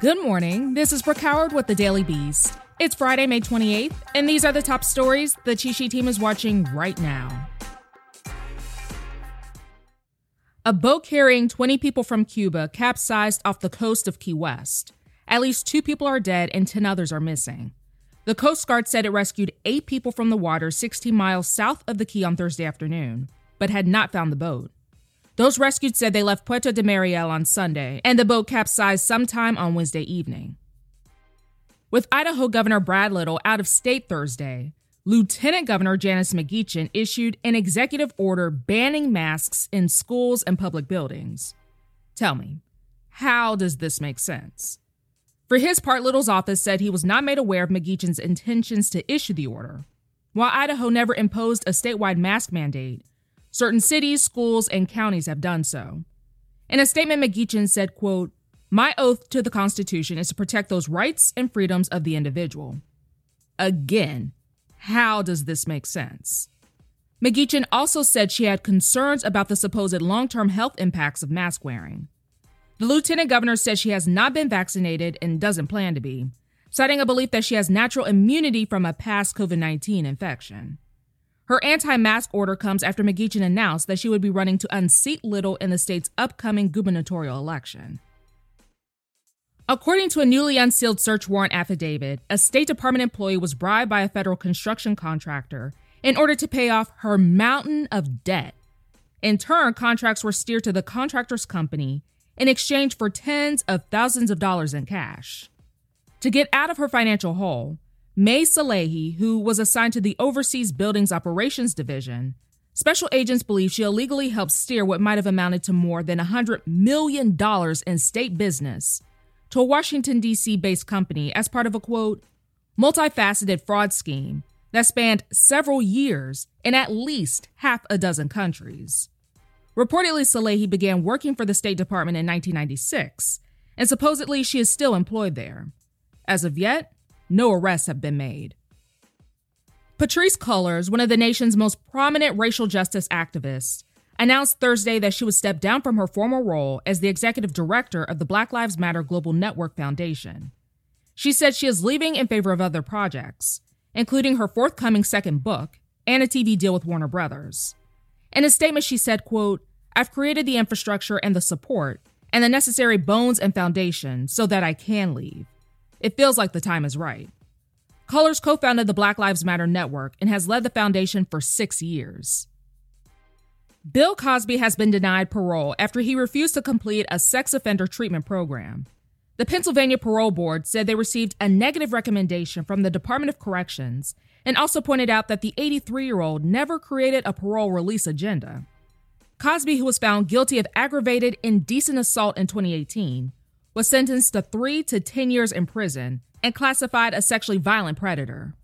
Good morning. This is Brooke Howard with the Daily Beast. It's Friday, May 28th, and these are the top stories the Cheat Sheet team is watching right now. A boat carrying 20 people from Cuba capsized off the coast of Key West. At least two people are dead and 10 others are missing. The Coast Guard said it rescued eight people from the water 16 miles south of the Key on Thursday afternoon, but had not found the boat. Those rescued said they left Puerto de Mariel on Sunday, and the boat capsized sometime on Wednesday evening. With Idaho Governor Brad Little out of state Thursday, Lieutenant Governor Janice McGeachin issued an executive order banning masks in schools and public buildings. Tell me, how does this make sense? For his part, Little's office said he was not made aware of McGeachin's intentions to issue the order. While Idaho never imposed a statewide mask mandate, certain cities, schools, and counties have done so. In a statement, McGeachin said, quote, My oath to the Constitution is to protect those rights and freedoms of the individual. Again, how does this make sense? McGeachin also said she had concerns about the supposed long term health impacts of mask wearing. The lieutenant governor says she has not been vaccinated and doesn't plan to be, citing a belief that she has natural immunity from a past COVID 19 infection. Her anti mask order comes after McGeachin announced that she would be running to unseat Little in the state's upcoming gubernatorial election. According to a newly unsealed search warrant affidavit, a State Department employee was bribed by a federal construction contractor in order to pay off her mountain of debt. In turn, contracts were steered to the contractor's company in exchange for tens of thousands of dollars in cash. To get out of her financial hole, May Salehi, who was assigned to the Overseas Buildings Operations Division, special agents believe she illegally helped steer what might have amounted to more than $100 million in state business to a Washington, D.C. based company as part of a quote, multifaceted fraud scheme that spanned several years in at least half a dozen countries. Reportedly, Salehi began working for the State Department in 1996, and supposedly she is still employed there. As of yet, no arrests have been made. Patrisse Cullors, one of the nation's most prominent racial justice activists, announced Thursday that she would step down from her former role as the executive director of the Black Lives Matter Global Network Foundation. She said she is leaving in favor of other projects, including her forthcoming second book and a TV deal with Warner Brothers. In a statement, she said, quote, I've created the infrastructure and the support and the necessary bones and foundation so that I can leave. It feels like the time is right. Cullors co founded the Black Lives Matter Network and has led the foundation for six years. Bill Cosby has been denied parole after he refused to complete a sex offender treatment program. The Pennsylvania Parole Board said they received a negative recommendation from the Department of Corrections and also pointed out that the 83 year old never created a parole release agenda. Cosby, who was found guilty of aggravated indecent assault in 2018, was sentenced to three to 10 years in prison and classified a sexually violent predator.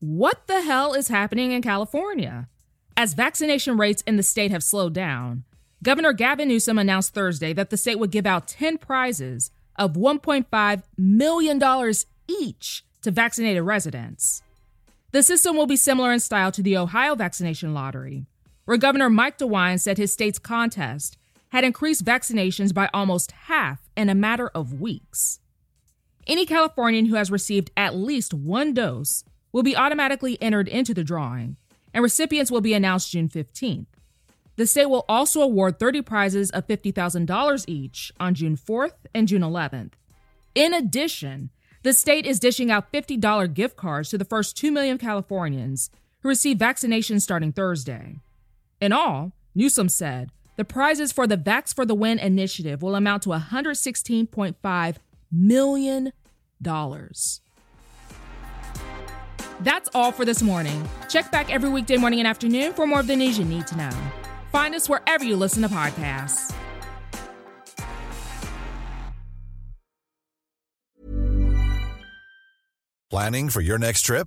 What the hell is happening in California? As vaccination rates in the state have slowed down, Governor Gavin Newsom announced Thursday that the state would give out 10 prizes of $1.5 million each to vaccinated residents. The system will be similar in style to the Ohio vaccination lottery, where Governor Mike DeWine said his state's contest had increased vaccinations by almost half in a matter of weeks. Any Californian who has received at least one dose will be automatically entered into the drawing, and recipients will be announced June 15th. The state will also award 30 prizes of $50,000 each on June 4th and June 11th. In addition, the state is dishing out $50 gift cards to the first 2 million Californians who receive vaccinations starting Thursday. In all, Newsom said, the prizes for the Vax for the Win initiative will amount to $116.5 million. That's all for this morning. Check back every weekday morning and afternoon for more of the news you need to know. Find us wherever you listen to podcasts. Planning for your next trip?